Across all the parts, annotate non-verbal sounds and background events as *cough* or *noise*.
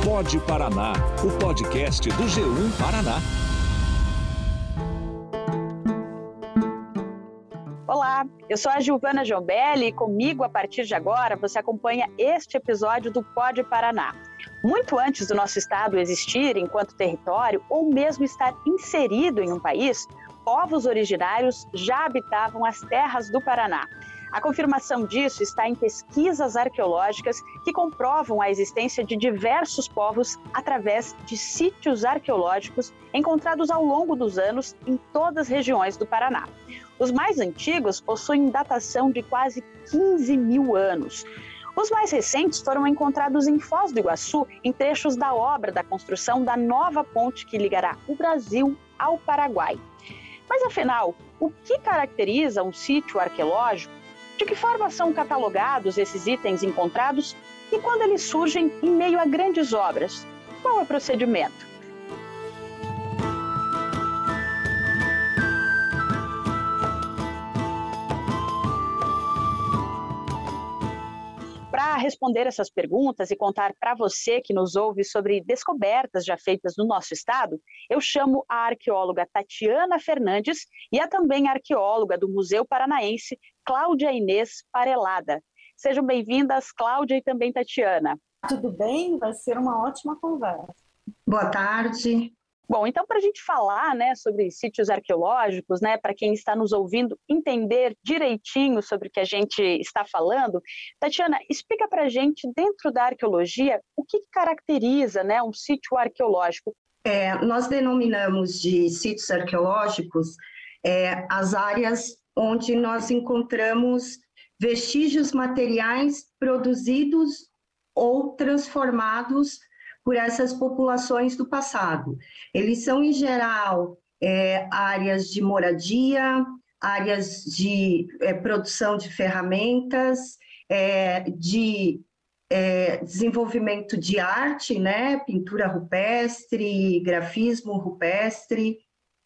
Pode Paraná, o podcast do G1 Paraná. Olá, eu sou a Giovana Giobelli e comigo, a partir de agora, você acompanha este episódio do Pode Paraná. Muito antes do nosso estado existir enquanto território ou mesmo estar inserido em um país, povos originários já habitavam as terras do Paraná. A confirmação disso está em pesquisas arqueológicas que comprovam a existência de diversos povos através de sítios arqueológicos encontrados ao longo dos anos em todas as regiões do Paraná. Os mais antigos possuem datação de quase 15 mil anos. Os mais recentes foram encontrados em Foz do Iguaçu, em trechos da obra da construção da nova ponte que ligará o Brasil ao Paraguai. Mas afinal, o que caracteriza um sítio arqueológico? De que forma são catalogados esses itens encontrados e quando eles surgem em meio a grandes obras? Qual é o procedimento? Para responder essas perguntas e contar para você que nos ouve sobre descobertas já feitas no nosso estado, eu chamo a arqueóloga Tatiana Fernandes e a também arqueóloga do Museu Paranaense, Cláudia Inês Parelada. Sejam bem-vindas, Cláudia e também Tatiana. Tudo bem? Vai ser uma ótima conversa. Boa tarde. Bom, então para a gente falar, né, sobre sítios arqueológicos, né, para quem está nos ouvindo entender direitinho sobre o que a gente está falando, Tatiana, explica para a gente dentro da arqueologia o que, caracteriza, né, um sítio arqueológico. É, nós denominamos de sítios arqueológicos é, as áreas onde nós encontramos vestígios materiais produzidos ou transformados por essas populações do passado. Eles são, em geral, é, áreas de moradia, áreas de é, produção de ferramentas, é, de é, desenvolvimento de arte, né, pintura rupestre, grafismo rupestre,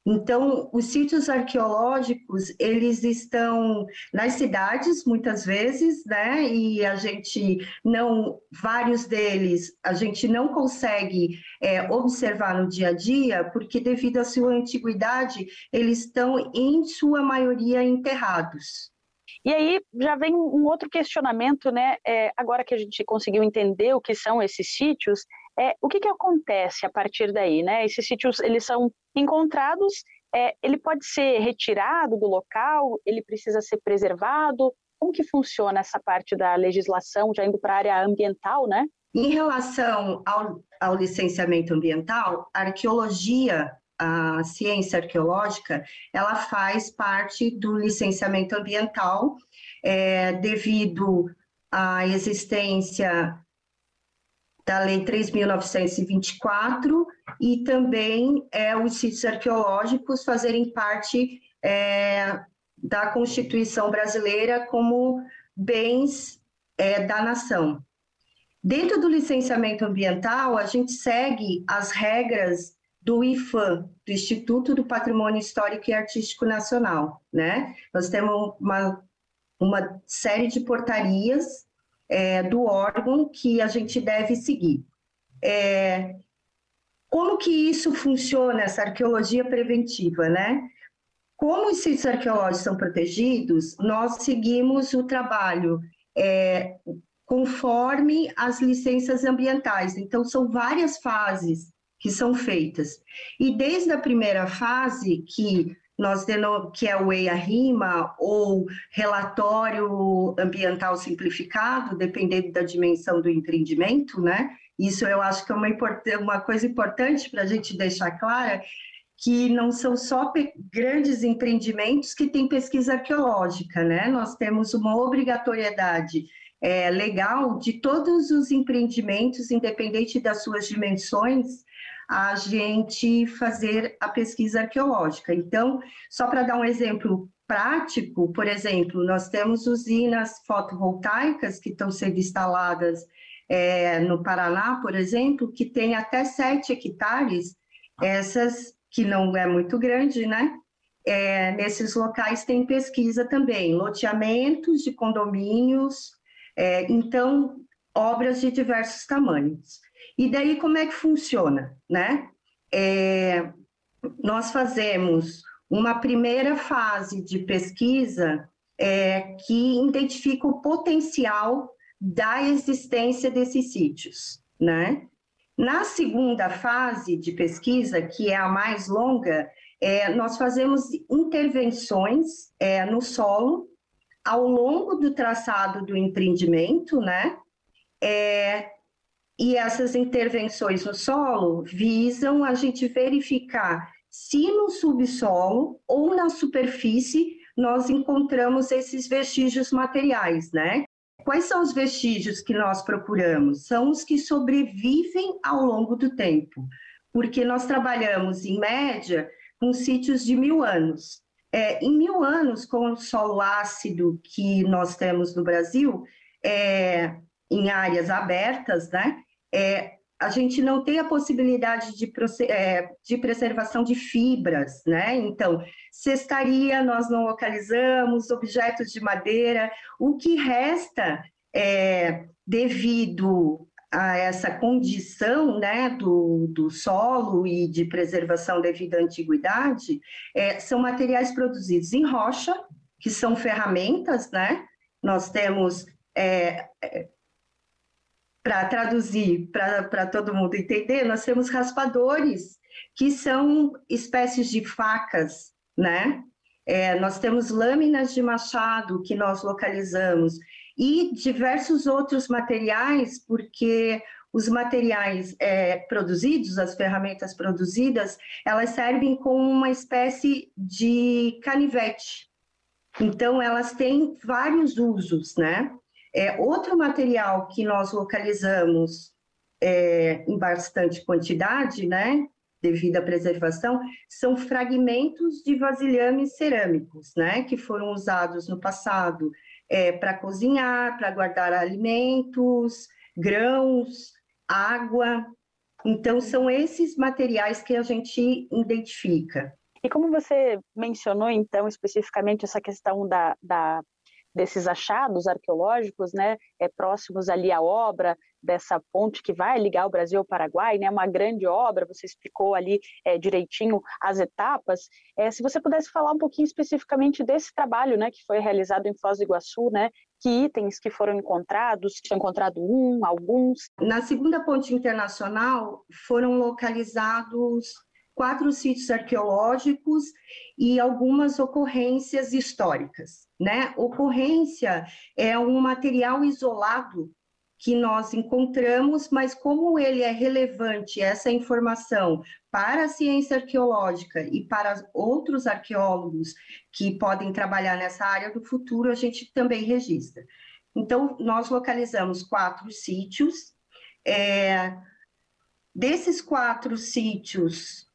então, os sítios arqueológicos, eles estão nas cidades, muitas vezes, né? E a gente não, vários deles, a gente não consegue é, observar no dia a dia, porque devido à sua antiguidade, eles estão, em sua maioria, enterrados. E aí já vem um outro questionamento, né? É, agora que a gente conseguiu entender o que são esses sítios, é, o que, que acontece a partir daí, né? Esses sítios, eles são encontrados, é, ele pode ser retirado do local, ele precisa ser preservado, como que funciona essa parte da legislação, já indo para a área ambiental, né? Em relação ao, ao licenciamento ambiental, a arqueologia, a ciência arqueológica, ela faz parte do licenciamento ambiental, é, devido à existência da Lei 3.924 e também é, os sítios arqueológicos fazerem parte é, da Constituição brasileira como bens é, da nação. Dentro do licenciamento ambiental, a gente segue as regras do IFAM, do Instituto do Patrimônio Histórico e Artístico Nacional, né? Nós temos uma, uma série de portarias é, do órgão que a gente deve seguir. É, como que isso funciona, essa arqueologia preventiva, né? Como os sítios arqueológicos são protegidos, nós seguimos o trabalho é, conforme as licenças ambientais. Então, são várias fases que são feitas. E desde a primeira fase, que nós que é o EIA-RIMA ou relatório ambiental simplificado, dependendo da dimensão do empreendimento, né? Isso eu acho que é uma, uma coisa importante para a gente deixar clara, que não são só grandes empreendimentos que têm pesquisa arqueológica, né? Nós temos uma obrigatoriedade é, legal de todos os empreendimentos, independente das suas dimensões, a gente fazer a pesquisa arqueológica. Então, só para dar um exemplo prático, por exemplo, nós temos usinas fotovoltaicas que estão sendo instaladas é, no Paraná, por exemplo, que tem até 7 hectares, essas que não é muito grande, né? É, nesses locais tem pesquisa também, loteamentos de condomínios. É, então, obras de diversos tamanhos. E daí como é que funciona, né? É, nós fazemos uma primeira fase de pesquisa é, que identifica o potencial da existência desses sítios, né? Na segunda fase de pesquisa, que é a mais longa, é, nós fazemos intervenções é, no solo ao longo do traçado do empreendimento, né? É, e essas intervenções no solo visam a gente verificar se no subsolo ou na superfície nós encontramos esses vestígios materiais, né? Quais são os vestígios que nós procuramos? São os que sobrevivem ao longo do tempo, porque nós trabalhamos, em média, com sítios de mil anos. É, em mil anos, com o solo ácido que nós temos no Brasil, é, em áreas abertas, né, é, a gente não tem a possibilidade de, é, de, preservação de fibras, né? Então, cestaria nós não localizamos, objetos de madeira, o que resta é, devido a essa condição né, do, do solo e de preservação devido à antiguidade, é, são materiais produzidos em rocha, que são ferramentas, né? Nós temos é, é para traduzir, para todo mundo entender, nós temos raspadores, que são espécies de facas, né? É, nós temos lâminas de machado que nós localizamos e diversos outros materiais, porque os materiais é, produzidos, as ferramentas produzidas, elas servem como uma espécie de canivete. Então, elas têm vários usos, né? É, outro material que nós localizamos é, em bastante quantidade, né, devido à preservação, são fragmentos de vasilhames cerâmicos, né, que foram usados no passado é, para cozinhar, para guardar alimentos, grãos, água. Então, são esses materiais que a gente identifica. E como você mencionou, então, especificamente essa questão da, da desses achados arqueológicos, né, é, próximos ali à obra dessa ponte que vai ligar o Brasil ao Paraguai, né, uma grande obra, você explicou ali é, direitinho as etapas. É, se você pudesse falar um pouquinho especificamente desse trabalho, né, que foi realizado em Foz do Iguaçu, né, que itens que foram encontrados, foi encontrado um, alguns? Na segunda ponte internacional foram localizados quatro sítios arqueológicos e algumas ocorrências históricas. Né? Ocorrência é um material isolado que nós encontramos, mas como ele é relevante, essa informação, para a ciência arqueológica e para outros arqueólogos que podem trabalhar nessa área do futuro, a gente também registra. Então, nós localizamos quatro sítios. É, desses quatro sítios,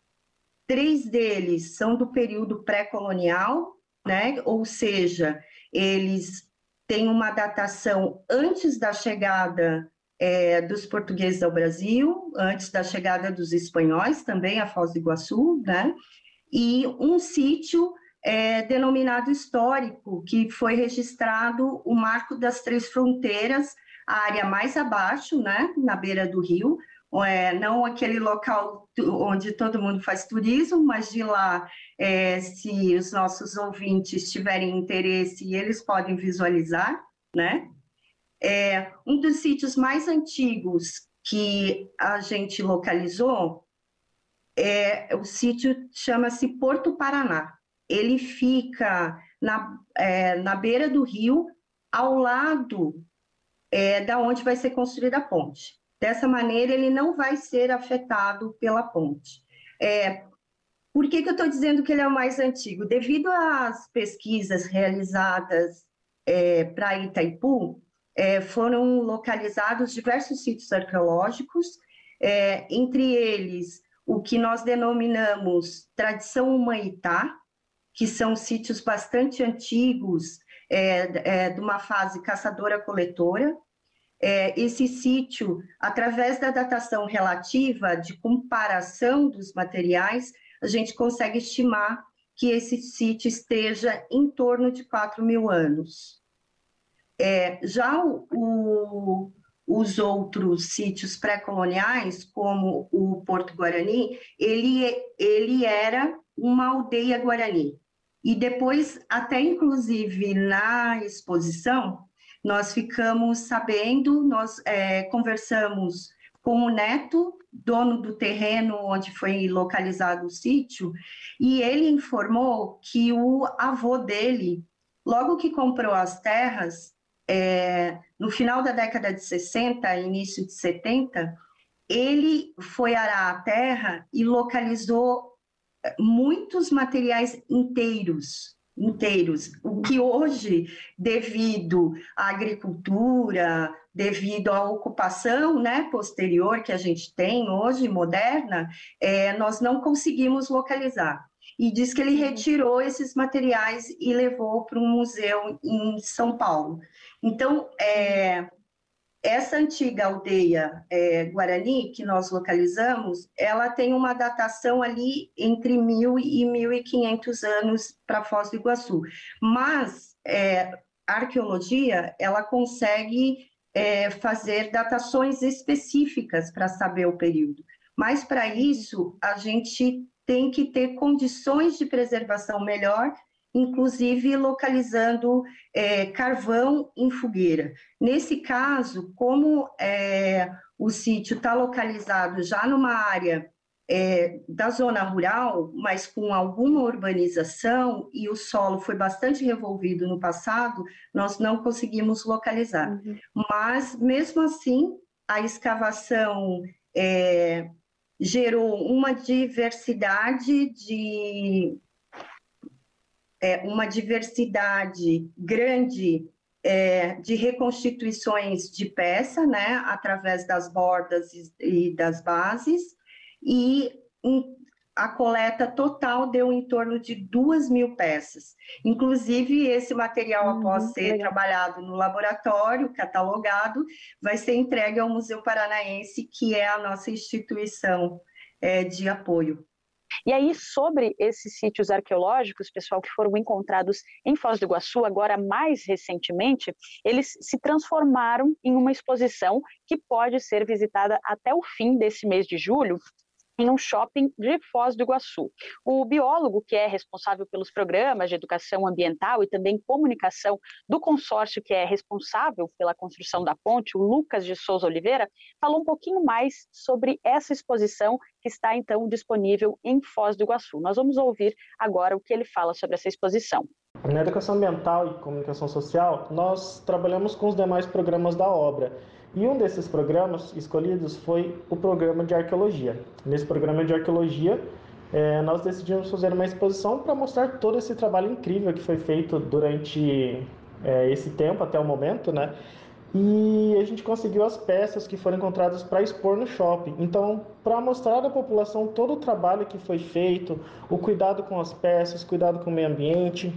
Três deles são do período pré-colonial, né? ou seja, eles têm uma datação antes da chegada é, dos portugueses ao Brasil, antes da chegada dos espanhóis também a Foz do Iguaçu, né? e um sítio é, denominado histórico, que foi registrado o Marco das Três Fronteiras, a área mais abaixo, né, na beira do rio, é, não aquele local onde todo mundo faz turismo, mas de lá, é, se os nossos ouvintes tiverem interesse, eles podem visualizar, né? É, um dos sítios mais antigos que a gente localizou é o sítio chama-se Porto Paraná. Ele fica na, é, na beira do rio, ao lado é, da onde vai ser construída a ponte. Dessa maneira, ele não vai ser afetado pela ponte. É, por que, que eu estou dizendo que ele é o mais antigo? Devido às pesquisas realizadas é, para Itaipu, é, foram localizados diversos sítios arqueológicos, é, entre eles o que nós denominamos tradição humanitá, que são sítios bastante antigos, é, é, de uma fase caçadora-coletora, é, esse sítio, através da datação relativa de comparação dos materiais, a gente consegue estimar que esse sítio esteja em torno de 4 mil anos. É, já o, o, os outros sítios pré-coloniais, como o Porto Guarani, ele, ele era uma aldeia guarani. E depois, até inclusive na exposição, nós ficamos sabendo, nós é, conversamos com o neto, dono do terreno onde foi localizado o sítio, e ele informou que o avô dele, logo que comprou as terras, é, no final da década de 60, início de 70, ele foi arar a terra e localizou é, muitos materiais inteiros, inteiros, o que hoje, devido à agricultura, devido à ocupação né, posterior que a gente tem hoje, moderna, é, nós não conseguimos localizar. E diz que ele uhum. retirou esses materiais e levou para um museu em São Paulo. Então, é, essa antiga aldeia é, Guarani, que nós localizamos, ela tem uma datação ali entre 1.000 e 1.500 anos para Foz do Iguaçu. Mas é, a arqueologia, ela consegue é, fazer datações específicas para saber o período. Mas, para isso, a gente tem que ter condições de preservação melhor inclusive localizando é, carvão em fogueira. Nesse caso, como é, o sítio está localizado já numa área é, da zona rural, mas com alguma urbanização e o solo foi bastante revolvido no passado, nós não conseguimos localizar. Uhum. Mas, mesmo assim, a escavação é, gerou uma diversidade de é, uma diversidade grande é, de reconstituições de peça, né, através das bordas e, e das bases, e em, a coleta total deu em torno de duas mil peças. Inclusive, esse material, uhum, após ser legal. trabalhado no laboratório, catalogado, vai ser entregue ao Museu Paranaense, que é a nossa instituição é, de apoio. E aí, sobre esses sítios arqueológicos, pessoal, que foram encontrados em Foz do Iguaçu, agora mais recentemente, eles se transformaram em uma exposição que pode ser visitada até o fim desse mês de julho em um shopping de Foz do Iguaçu. O biólogo, que é responsável pelos programas de educação ambiental e também comunicação do consórcio que é responsável pela construção da ponte, o Lucas de Souza Oliveira, falou um pouquinho mais sobre essa exposição que está então disponível em Foz do Iguaçu. Nós vamos ouvir agora o que ele fala sobre essa exposição. Na educação ambiental e comunicação social, nós trabalhamos com os demais programas da obra e um desses programas escolhidos foi o programa de arqueologia. Nesse programa de arqueologia, é, nós decidimos fazer uma exposição para mostrar todo esse trabalho incrível que foi feito durante é, esse tempo até o momento, né? E a gente conseguiu as peças que foram encontradas para expor no shopping. Então, para mostrar à população todo o trabalho que foi feito, o cuidado com as peças, cuidado com o meio ambiente,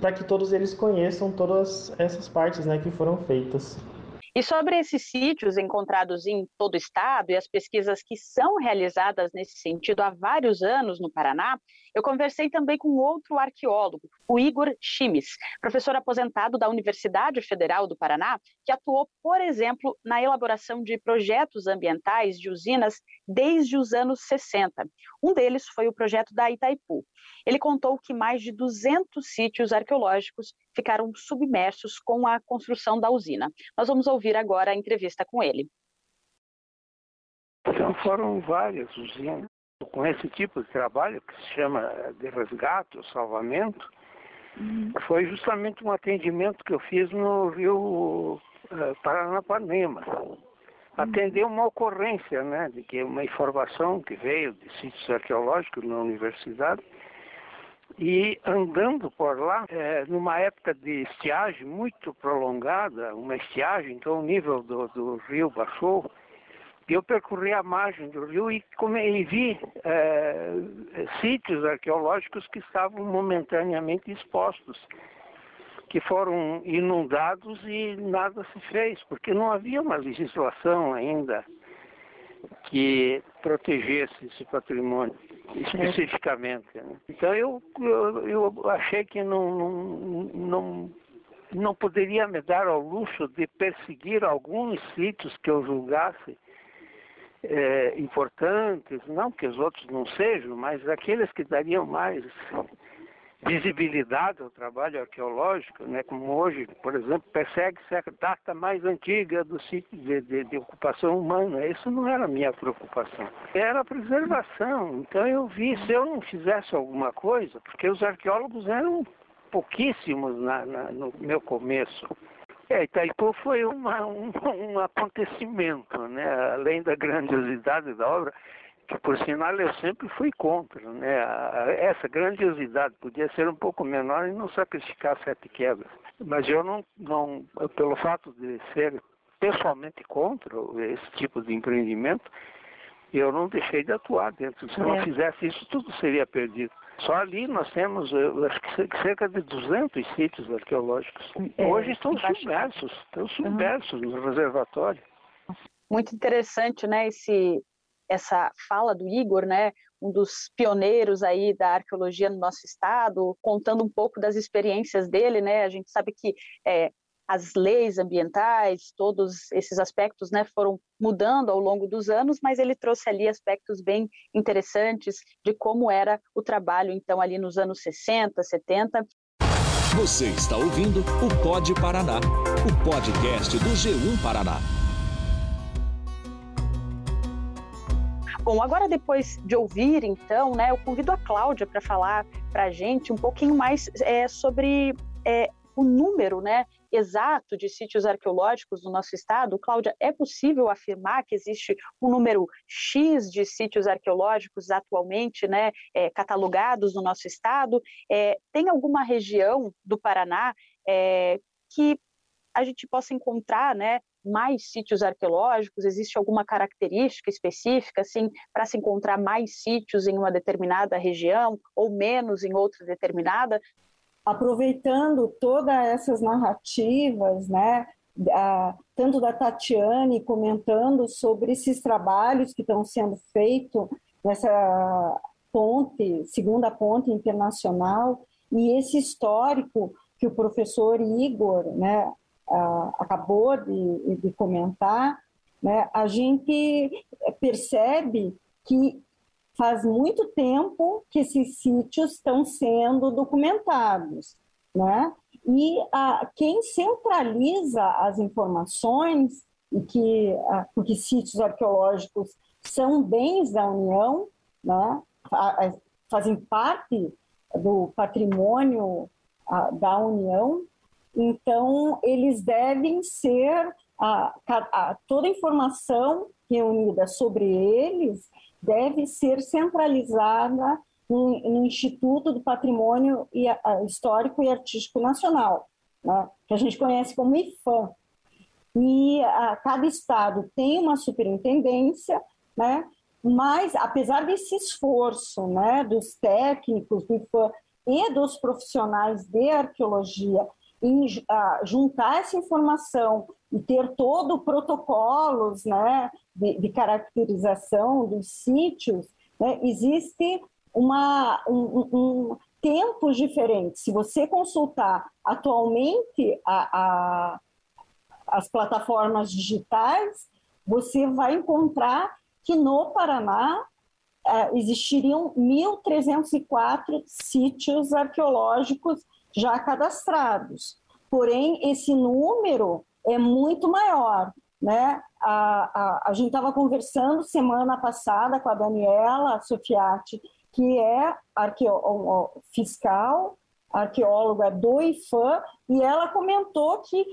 para que todos eles conheçam todas essas partes né, que foram feitas. E sobre esses sítios encontrados em todo o estado e as pesquisas que são realizadas nesse sentido há vários anos no Paraná, eu conversei também com outro arqueólogo, o Igor Chimes, professor aposentado da Universidade Federal do Paraná, que atuou, por exemplo, na elaboração de projetos ambientais de usinas desde os anos 60. Um deles foi o projeto da Itaipu. Ele contou que mais de 200 sítios arqueológicos ficaram submersos com a construção da usina. Nós vamos ouvir agora a entrevista com ele. Então foram várias usinas com esse tipo de trabalho que se chama de resgate ou salvamento. Uhum. Foi justamente um atendimento que eu fiz no Rio uh, Paranapanema. Uhum. Atender uma ocorrência, né, de que uma informação que veio de sítios arqueológicos na universidade e andando por lá, é, numa época de estiagem muito prolongada, uma estiagem, então o nível do, do rio baixou, eu percorri a margem do rio e, e vi é, sítios arqueológicos que estavam momentaneamente expostos, que foram inundados e nada se fez, porque não havia uma legislação ainda que protegesse esse patrimônio especificamente. Né? Então eu, eu, eu, achei que não, não, não não poderia me dar ao luxo de perseguir alguns sítios que eu julgasse é, importantes, não que os outros não sejam, mas aqueles que dariam mais *laughs* visibilidade ao trabalho arqueológico, né, como hoje, por exemplo, persegue-se a data mais antiga do sítio de, de, de, ocupação humana. Isso não era minha preocupação. Era a preservação. Então eu vi, se eu não fizesse alguma coisa, porque os arqueólogos eram pouquíssimos na, na, no meu começo. É, Itaipu foi uma, um, *laughs* um acontecimento, né? além da grandiosidade da obra, que por sinal eu sempre fui contra, né? Essa grandiosidade podia ser um pouco menor e não sacrificar sete quebras. Mas eu não, não pelo fato de ser pessoalmente contra esse tipo de empreendimento, eu não deixei de atuar dentro. Se eu não é. fizesse isso, tudo seria perdido. Só ali nós temos, que cerca de 200 sítios arqueológicos. É, Hoje estão submersos, estão submersos uhum. no reservatório. Muito interessante, né, esse, essa fala do Igor, né, um dos pioneiros aí da arqueologia no nosso estado, contando um pouco das experiências dele, né, a gente sabe que é, as leis ambientais, todos esses aspectos, né, foram mudando ao longo dos anos, mas ele trouxe ali aspectos bem interessantes de como era o trabalho, então, ali nos anos 60, 70. Você está ouvindo o Pod Paraná, o podcast do G1 Paraná. Bom, agora depois de ouvir, então, né, eu convido a Cláudia para falar para a gente um pouquinho mais é, sobre é, o número né, exato de sítios arqueológicos no nosso estado. Cláudia, é possível afirmar que existe um número X de sítios arqueológicos atualmente né, é, catalogados no nosso estado? É, tem alguma região do Paraná é, que a gente possa encontrar né, mais sítios arqueológicos? Existe alguma característica específica, assim, para se encontrar mais sítios em uma determinada região ou menos em outra determinada? Aproveitando todas essas narrativas, né, tanto da Tatiane comentando sobre esses trabalhos que estão sendo feitos nessa ponte, segunda ponte internacional, e esse histórico que o professor Igor, né, acabou de, de comentar, né, a gente percebe que faz muito tempo que esses sítios estão sendo documentados, né? E a, quem centraliza as informações e que a, porque sítios arqueológicos são bens da União, né? fazem parte do patrimônio da União, então, eles devem ser, a, a, toda a informação reunida sobre eles deve ser centralizada no, no Instituto do Patrimônio Histórico e Artístico Nacional, né, que a gente conhece como IFAM. E a, cada estado tem uma superintendência, né, mas apesar desse esforço né, dos técnicos do IFAM e dos profissionais de arqueologia em juntar essa informação e ter todo protocolos né, de, de caracterização dos sítios, né, existe uma, um, um, tempos diferentes. Se você consultar atualmente a, a, as plataformas digitais, você vai encontrar que no Paraná uh, existiriam 1.304 sítios arqueológicos já cadastrados. Porém, esse número é muito maior. Né? A, a, a gente estava conversando semana passada com a Daniela Sofiati, que é arqueo, fiscal, arqueóloga do IFAM, e ela comentou que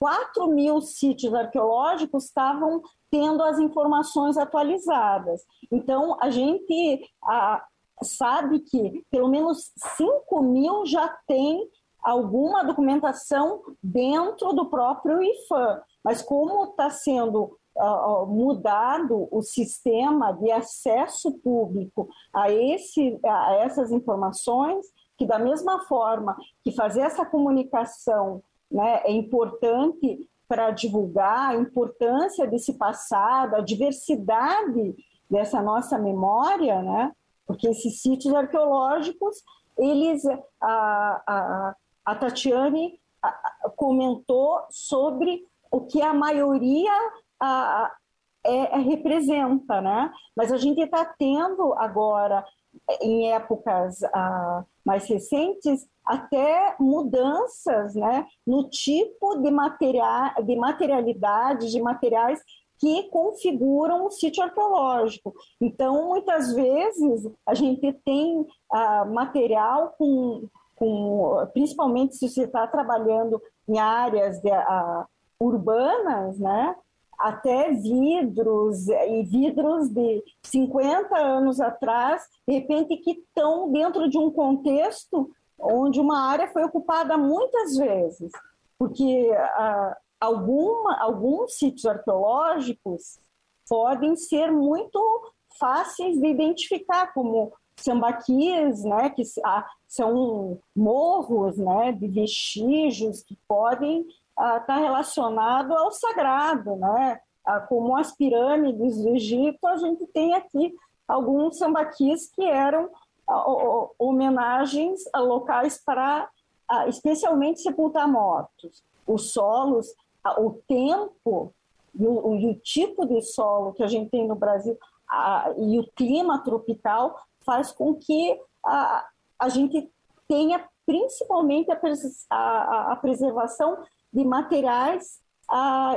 4 mil sítios arqueológicos estavam tendo as informações atualizadas. Então, a gente a, sabe que pelo menos 5 mil já tem alguma documentação dentro do próprio IFAM. Mas como está sendo uh, mudado o sistema de acesso público a, esse, a essas informações, que da mesma forma que fazer essa comunicação né, é importante para divulgar a importância desse passado, a diversidade dessa nossa memória, né? Porque esses sítios arqueológicos, eles, a, a, a Tatiane comentou sobre o que a maioria é, é, representa, né? Mas a gente está tendo agora, em épocas mais recentes, até mudanças né, no tipo de, material, de materialidade, de materiais que configuram o sítio arqueológico. Então, muitas vezes, a gente tem ah, material com, com, principalmente se você está trabalhando em áreas de, ah, urbanas, né? até vidros e vidros de 50 anos atrás, de repente que estão dentro de um contexto onde uma área foi ocupada muitas vezes, porque ah, alguma, alguns sítios arqueológicos podem ser muito fáceis de identificar, como sambaquis, né, que ah, são morros né, de vestígios que podem estar ah, tá relacionados ao sagrado, né? Ah, como as pirâmides do Egito, a gente tem aqui alguns sambaquis que eram ah, homenagens a locais para ah, especialmente sepultar mortos. Os solos o tempo e o, e o, tipo de solo que a gente tem no Brasil a, e o clima tropical faz com que a, a gente tenha principalmente a, a, a preservação de materiais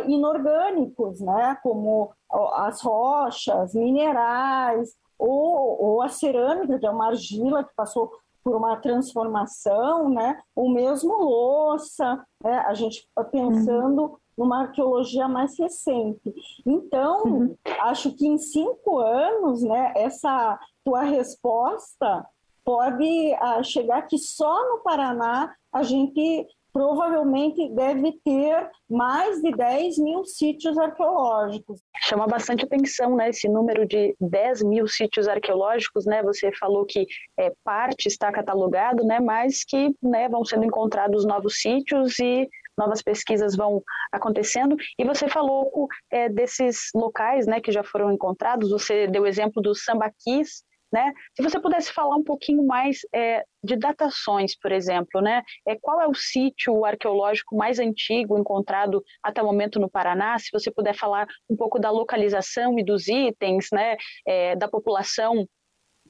inorgânicos, né, como as rochas, minerais, ou, ou a cerâmica, que é uma argila que passou por uma transformação, né? ou mesmo louça, né? a gente está pensando uhum. numa arqueologia mais recente. Então, uhum. acho que em cinco anos, né, essa tua resposta pode uh, chegar que só no Paraná a gente provavelmente deve ter mais de 10 mil sítios arqueológicos. Chama bastante atenção, né, esse número de 10 mil sítios arqueológicos, né, você falou que é, parte está catalogado, né, mas que né, vão sendo encontrados novos sítios e novas pesquisas vão acontecendo. E você falou é, desses locais né, que já foram encontrados, você deu exemplo dos sambaquis, né? Se você pudesse falar um pouquinho mais é, de datações, por exemplo, né? É, qual é o sítio arqueológico mais antigo encontrado até o momento no Paraná? Se você puder falar um pouco da localização e dos itens, né? É, da população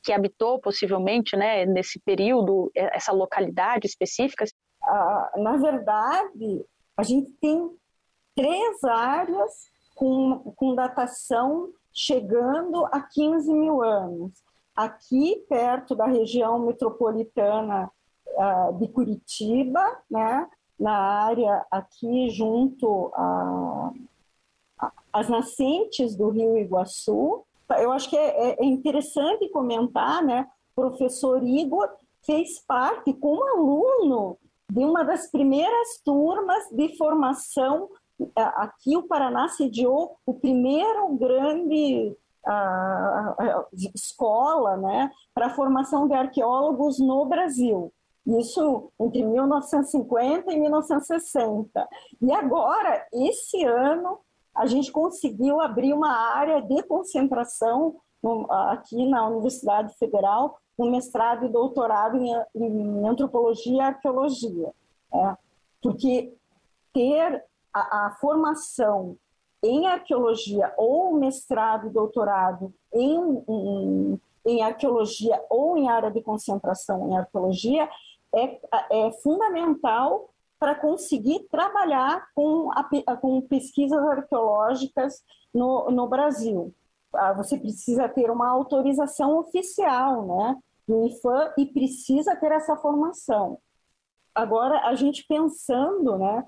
que habitou possivelmente, né? Nesse período, é, essa localidade específica. Ah, na verdade, a gente tem três áreas com, com datação chegando a 15 mil anos aqui perto da região metropolitana uh, de Curitiba, né, na área aqui junto às nascentes do Rio Iguaçu. Eu acho que é, é, é interessante comentar, né, professor Igor fez parte como aluno de uma das primeiras turmas de formação aqui o Paraná sediou o primeiro grande escola né, para a formação de arqueólogos no Brasil. Isso entre 1950 e 1960. E agora, esse ano, a gente conseguiu abrir uma área de concentração aqui na Universidade Federal, no mestrado e doutorado em, em antropologia e arqueologia. É, porque ter a, a formação em arqueologia ou mestrado doutorado em, em, em, arqueologia ou em área de concentração em arqueologia é, é fundamental para conseguir trabalhar com, a, com pesquisas arqueológicas no, no Brasil. Ah, você precisa ter uma autorização oficial né, do IFAM e precisa ter essa formação. Agora, a gente pensando né,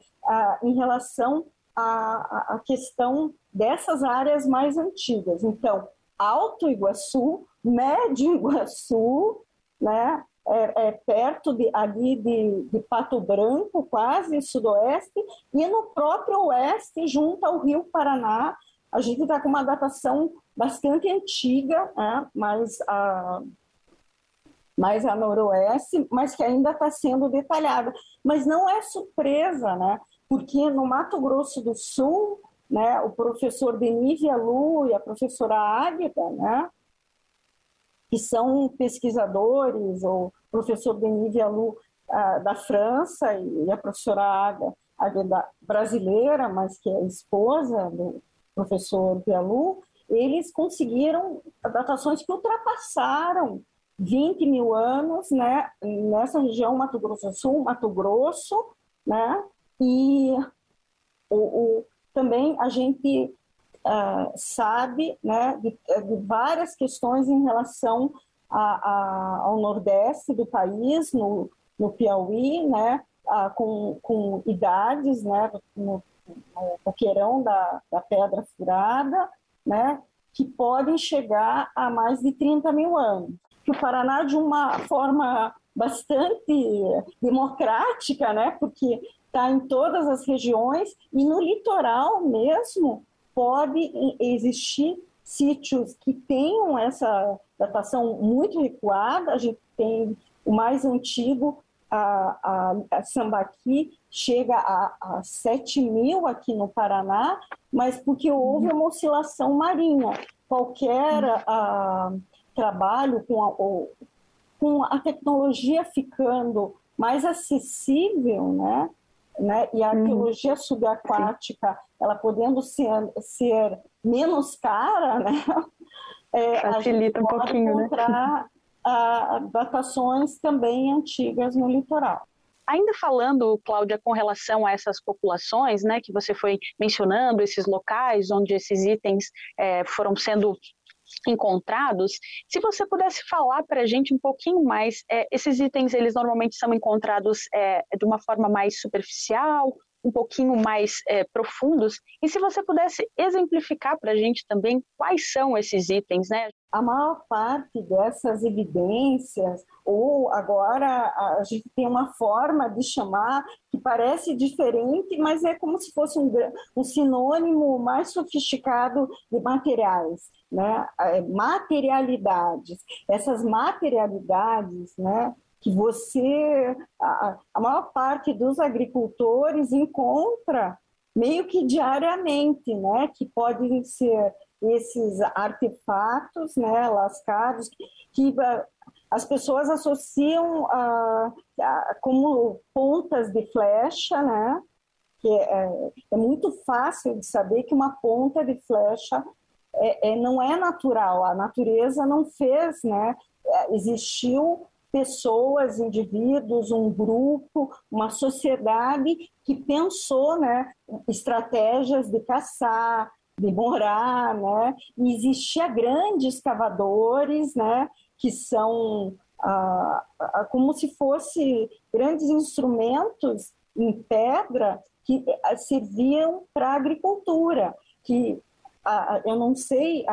em relação a, a questão dessas áreas mais antigas. Então, Alto Iguaçu, Médio Iguaçu, né, é, é, perto de, ali de, de, Pato Branco, quase sudoeste, e no próprio oeste, junto ao Rio Paraná, a gente está com uma datação bastante antiga, né, mais, a, mais a noroeste, mas que ainda está sendo detalhada. Mas não é surpresa, né? Porque no Mato Grosso do Sul, né, o professor Denívia Lu e a professora Águeda, né, que são pesquisadores, o professor Denívia Lu uh, da França e a professora Aga, Aga brasileira, mas que é esposa do professor Pialu, eles conseguiram datações que ultrapassaram 20 mil anos, né, nessa região Mato Grosso do Sul, Mato Grosso, né, e o, o também a gente uh, sabe, né, de, de, várias questões em relação a, a, ao nordeste do país, no, no Piauí, né, uh, com, com idades, né, no, no da, da Pedra Furada, né, que podem chegar a mais de 30 mil anos. Que o Paraná, de uma forma bastante democrática, né, porque está em todas as regiões e no litoral mesmo pode existir sítios que tenham essa datação muito recuada. A gente tem o mais antigo, a, a, a Sambaqui, chega a, a 7 mil aqui no Paraná, mas porque houve uma oscilação marinha. Qualquer a, trabalho, com a, com a tecnologia ficando mais acessível, né? né? E a uhum. arqueologia subaquática, ela podendo ser, ser menos cara, né? *laughs* É, Facilita um pouquinho, né? encontrar datações também antigas no litoral. Ainda falando, Cláudia, com relação a essas populações, né, que você foi mencionando, esses locais onde esses itens é, foram sendo encontrados, se você pudesse falar para a gente um pouquinho mais, é, esses itens eles normalmente são encontrados é, de uma forma mais superficial, um pouquinho mais é, profundos, e se você pudesse exemplificar para a gente também quais são esses itens, né? A maior parte dessas evidências, ou agora a gente tem uma forma de chamar que parece diferente, mas é como se fosse um, um sinônimo mais sofisticado de materiais né, é, materialidades. Essas materialidades, né, que você, a, a maior parte dos agricultores encontra meio que diariamente, né, que podem ser esses artefatos, né, lascados, que, que as pessoas associam a, a, como pontas de flecha, né, que é, é, muito fácil de saber que uma ponta de flecha é, é, não é natural, a natureza não fez, né? É, existiu pessoas, indivíduos, um grupo, uma sociedade que pensou, né, estratégias de caçar, de morar, né? E existia grandes escavadores, né, que são ah, ah, como se fosse grandes instrumentos em pedra que eh, serviam para a agricultura, que eu não sei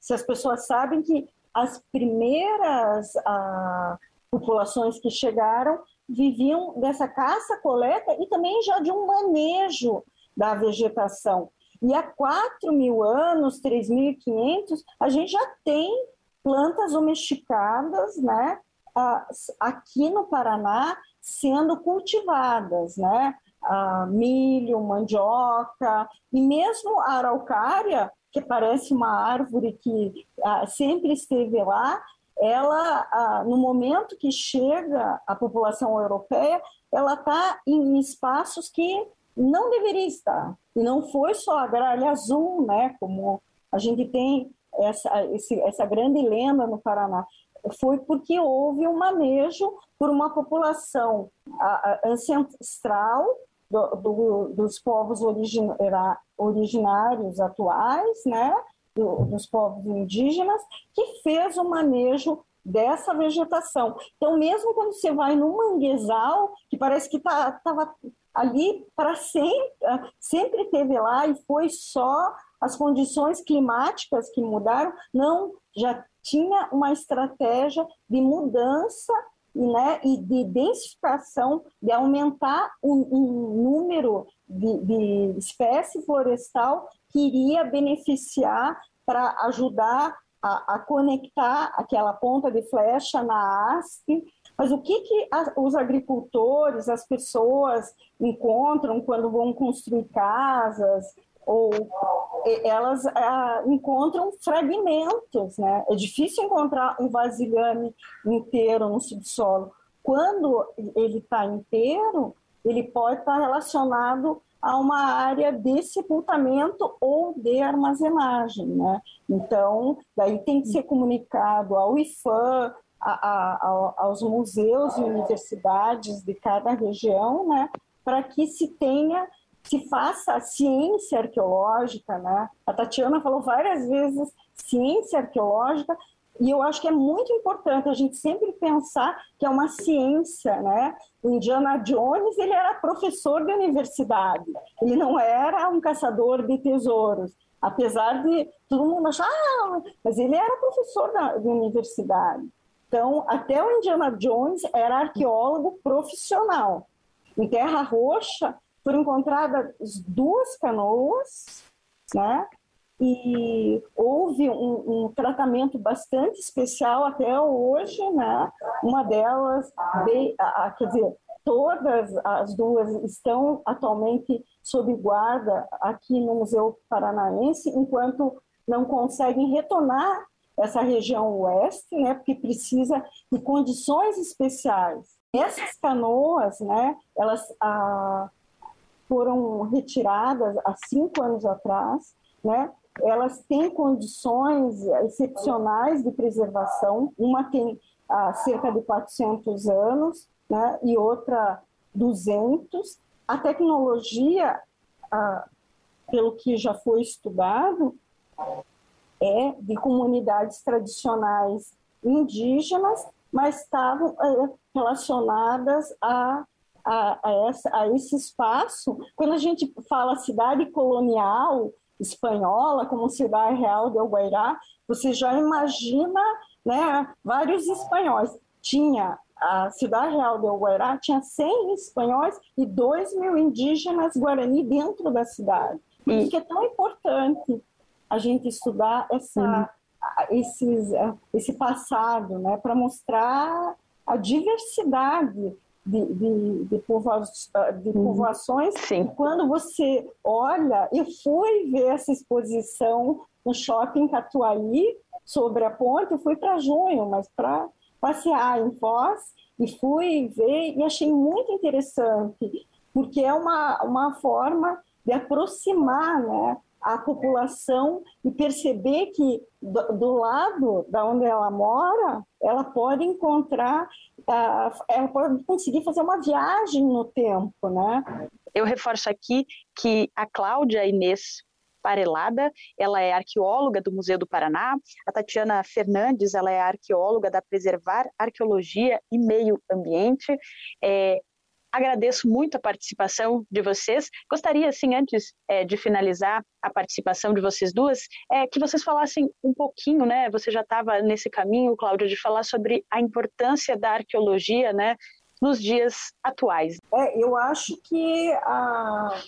se as pessoas sabem que as primeiras populações que chegaram viviam dessa caça-coleta e também já de um manejo da vegetação. E há 4 mil anos, 3.500, a gente já tem plantas domesticadas, né, aqui no Paraná, sendo cultivadas, né? milho, mandioca e mesmo a araucária, que parece uma árvore que ah, sempre esteve lá, ela, no momento que chega a população europeia, ela está em espaços que não deveria estar. E não foi só a gralha azul, né, como a gente tem essa, esse, essa grande lenda no Paraná. Foi porque houve um manejo por uma população ancestral do, do, dos povos originários atuais, né, do, dos povos indígenas, que fez o manejo dessa vegetação. Então, mesmo quando você vai no manguezal, que parece que estava tá, ali para sempre, sempre teve lá e foi só as condições climáticas que mudaram, não, já tinha uma estratégia de mudança né, e de densificação, de aumentar o um, um número de, de espécie florestal que iria beneficiar para ajudar a, a, conectar aquela ponta de flecha na haste. Mas o que, que a, os agricultores, as pessoas encontram quando vão construir casas, ou elas ah, encontram fragmentos, né? É difícil encontrar um vasilhame inteiro no subsolo, quando ele está inteiro, ele pode estar tá relacionado a uma área de sepultamento ou de armazenagem, né? Então, daí tem que ser comunicado ao IFAM, a, a, aos museus e universidades de cada região, né? Para que se tenha, se faça a ciência arqueológica, né? A Tatiana falou várias vezes ciência arqueológica, e eu acho que é muito importante a gente sempre pensar que é uma ciência, né? O Indiana Jones, ele era professor de universidade, ele não era um caçador de tesouros, apesar de todo mundo achar, ah, mas ele era professor da, de universidade. Então, até o Indiana Jones era arqueólogo profissional. Em Terra Roxa foram encontradas duas canoas, né? E houve um, um, tratamento bastante especial até hoje, né? Uma delas, veio, quer dizer, todas as duas estão atualmente sob guarda aqui no Museu Paranaense, enquanto não conseguem retornar essa região oeste, né? Porque precisa de condições especiais. Essas canoas, né? Elas ah, foram retiradas há cinco anos atrás, né? Elas têm condições excepcionais de preservação. Uma tem ah, cerca de 400 anos né, e outra 200. A tecnologia, ah, pelo que já foi estudado, é de comunidades tradicionais indígenas, mas estavam eh, relacionadas a, a, a, essa, a esse espaço. Quando a gente fala cidade colonial, espanhola, como Cidade Real de Guairá, você já imagina né, vários espanhóis. Tinha a Cidade Real de Guairá tinha 100 espanhóis e 2 mil indígenas guarani dentro da cidade. Por isso que é tão importante a gente estudar essa, esses, esse passado, né, para mostrar a diversidade de, de, de, de uhum. povoações. Sim. Quando você olha, eu fui ver essa exposição no shopping Catuaí, sobre a ponte, eu fui para junho, mas para passear em Foz, e fui ver e achei muito interessante, porque é uma, uma forma de aproximar né, a população e perceber que do, do, lado da onde ela mora, ela pode encontrar, uh, ela pode conseguir fazer uma viagem no tempo, né? Eu reforço aqui que a Cláudia Inês Parelada, ela é arqueóloga do Museu do Paraná. A Tatiana Fernandes, ela é arqueóloga da Preservar Arqueologia e Meio Ambiente. É, Agradeço muito a participação de vocês. Gostaria, assim, antes é, de finalizar a participação de vocês duas, é, que vocês falassem um pouquinho, né? Você já estava nesse caminho, Cláudia, de falar sobre a importância da arqueologia, né? Nos dias atuais. É, eu acho que a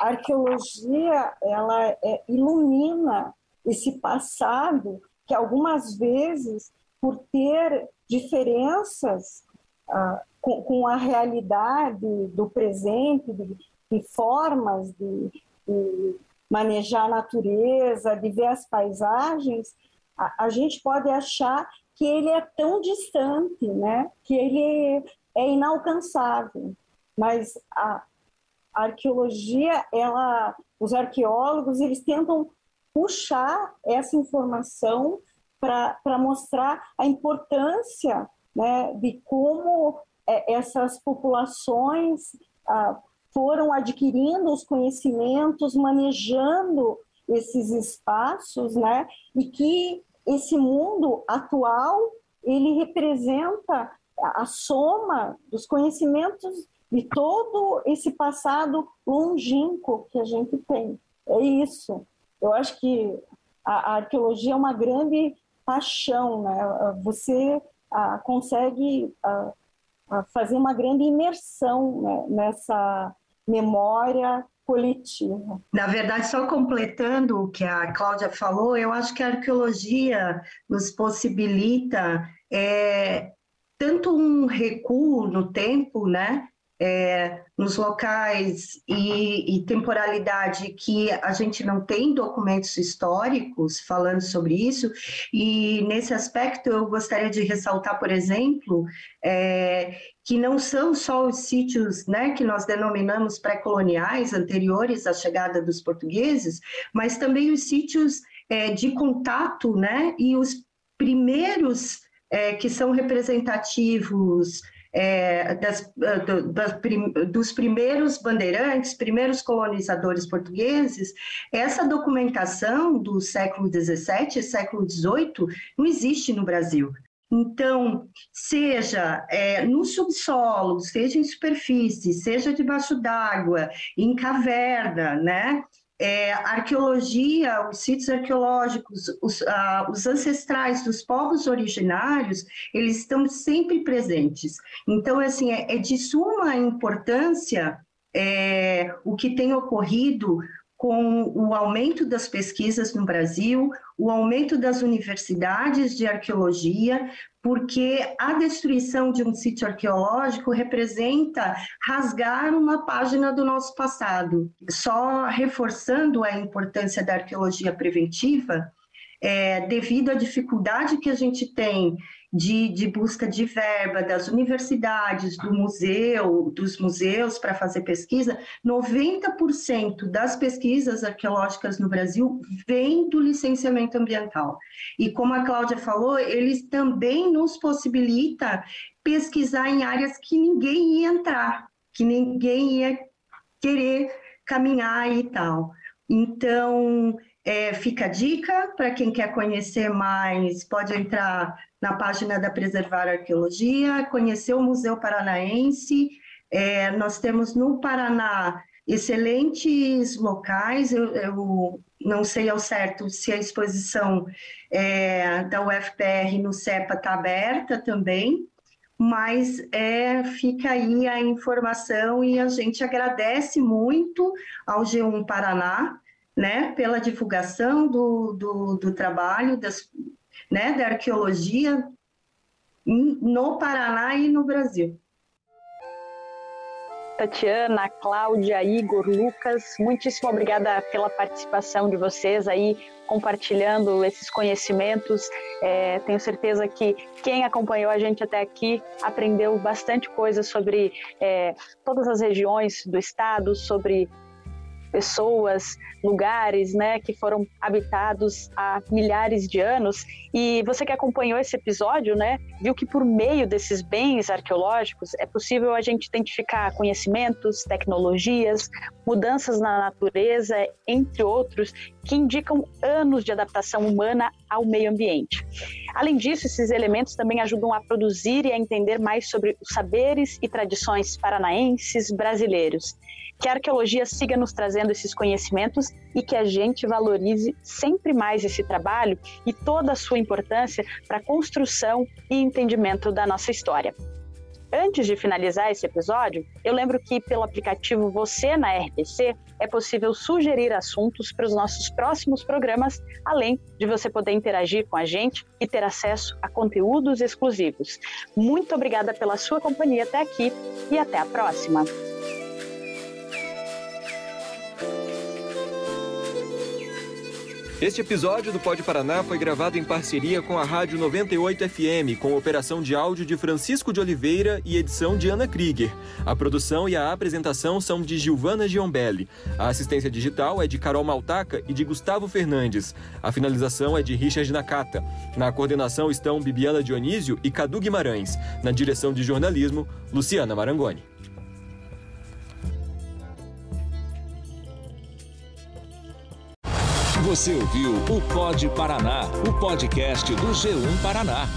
arqueologia ela é, ilumina esse passado que algumas vezes, por ter diferenças com, com, a realidade do presente, de, de formas de, de, manejar a natureza, de ver as paisagens, a, a, gente pode achar que ele é tão distante, né? que ele é inalcançável. Mas a, a arqueologia, ela, os arqueólogos, eles tentam puxar essa informação para mostrar a importância né, de como é, essas populações ah, foram adquirindo os conhecimentos, manejando esses espaços, né? E que esse mundo atual ele representa a soma dos conhecimentos de todo esse passado longínquo que a gente tem. É isso. Eu acho que a, a arqueologia é uma grande paixão, né? Você consegue fazer uma grande imersão né, nessa memória coletiva. Na verdade, só completando o que a Cláudia falou, eu acho que a arqueologia nos possibilita é, tanto um recuo no tempo, né, é, nos locais e, e, temporalidade que a gente não tem documentos históricos falando sobre isso, e nesse aspecto eu gostaria de ressaltar, por exemplo, é, que não são só os sítios né, que nós denominamos pré-coloniais, anteriores à chegada dos portugueses, mas também os sítios é, de contato né, e os primeiros é, que são representativos é, das, do, das, dos primeiros bandeirantes, primeiros colonizadores portugueses, essa documentação do século XVII e século XVIII não existe no Brasil. Então, seja é, no subsolo, seja em superfície, seja debaixo d'água, em caverna, né? É, arqueologia, os sítios arqueológicos, os, ah, os, ancestrais dos povos originários, eles estão sempre presentes. Então, assim, é, é de suma importância é, o que tem ocorrido com o aumento das pesquisas no Brasil, o aumento das universidades de arqueologia, porque a destruição de um sítio arqueológico representa rasgar uma página do nosso passado. Só reforçando a importância da arqueologia preventiva, é, devido à dificuldade que a gente tem de, de, busca de verba das universidades, do museu, dos museus para fazer pesquisa, 90% das pesquisas arqueológicas no Brasil vêm do licenciamento ambiental. E como a Cláudia falou, eles também nos possibilita pesquisar em áreas que ninguém ia entrar, que ninguém ia querer caminhar e tal. Então, é, fica a dica para quem quer conhecer mais, pode entrar na página da Preservar Arqueologia, conhecer o Museu Paranaense. É, nós temos no Paraná excelentes locais, eu, eu, não sei ao certo se a exposição é, da UFPR no CEPA está aberta também, mas é, fica aí a informação e a gente agradece muito ao G1 Paraná, né, pela divulgação do, do, do trabalho das, né, da arqueologia no Paraná e no Brasil. Tatiana, Cláudia, Igor, Lucas, muitíssimo obrigada pela participação de vocês aí, compartilhando esses conhecimentos. É, tenho certeza que quem acompanhou a gente até aqui aprendeu bastante coisa sobre é, todas as regiões do estado, sobre pessoas, lugares, né, que foram habitados há milhares de anos. E você que acompanhou esse episódio, né, viu que por meio desses bens arqueológicos é possível a gente identificar conhecimentos, tecnologias, mudanças na natureza, entre outros, que indicam anos de adaptação humana ao meio ambiente. Além disso, esses elementos também ajudam a produzir e a entender mais sobre os saberes e tradições paranaenses brasileiros que a arqueologia siga nos trazendo esses conhecimentos e que a gente valorize sempre mais esse trabalho e toda a sua importância para a construção e entendimento da nossa história. Antes de finalizar esse episódio, eu lembro que pelo aplicativo Você na RPC é possível sugerir assuntos para os nossos próximos programas, além de você poder interagir com a gente e ter acesso a conteúdos exclusivos. Muito obrigada pela sua companhia até aqui e até a próxima! Este episódio do Pode Paraná foi gravado em parceria com a Rádio 98 FM, com operação de áudio de Francisco de Oliveira e edição de Ana Krieger. A produção e a apresentação são de Gilvana Giombelli. A assistência digital é de Carol Maltaca e de Gustavo Fernandes. A finalização é de Richard Nakata. Na coordenação estão Bibiana Dionísio e Cadu Guimarães. Na direção de jornalismo, Luciana Marangoni. Você ouviu o Pod Paraná, o podcast do G1 Paraná.